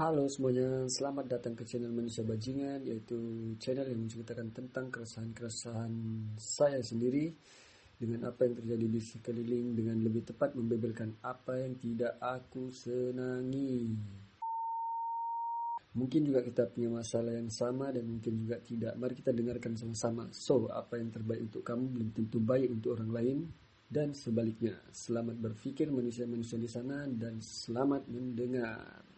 Halo semuanya, selamat datang ke channel Manusia Bajingan Yaitu channel yang menceritakan tentang keresahan-keresahan saya sendiri Dengan apa yang terjadi di sekeliling Dengan lebih tepat membebelkan apa yang tidak aku senangi Mungkin juga kita punya masalah yang sama dan mungkin juga tidak Mari kita dengarkan sama-sama So, apa yang terbaik untuk kamu belum tentu baik untuk orang lain dan sebaliknya. Selamat berpikir manusia-manusia di sana dan selamat mendengar.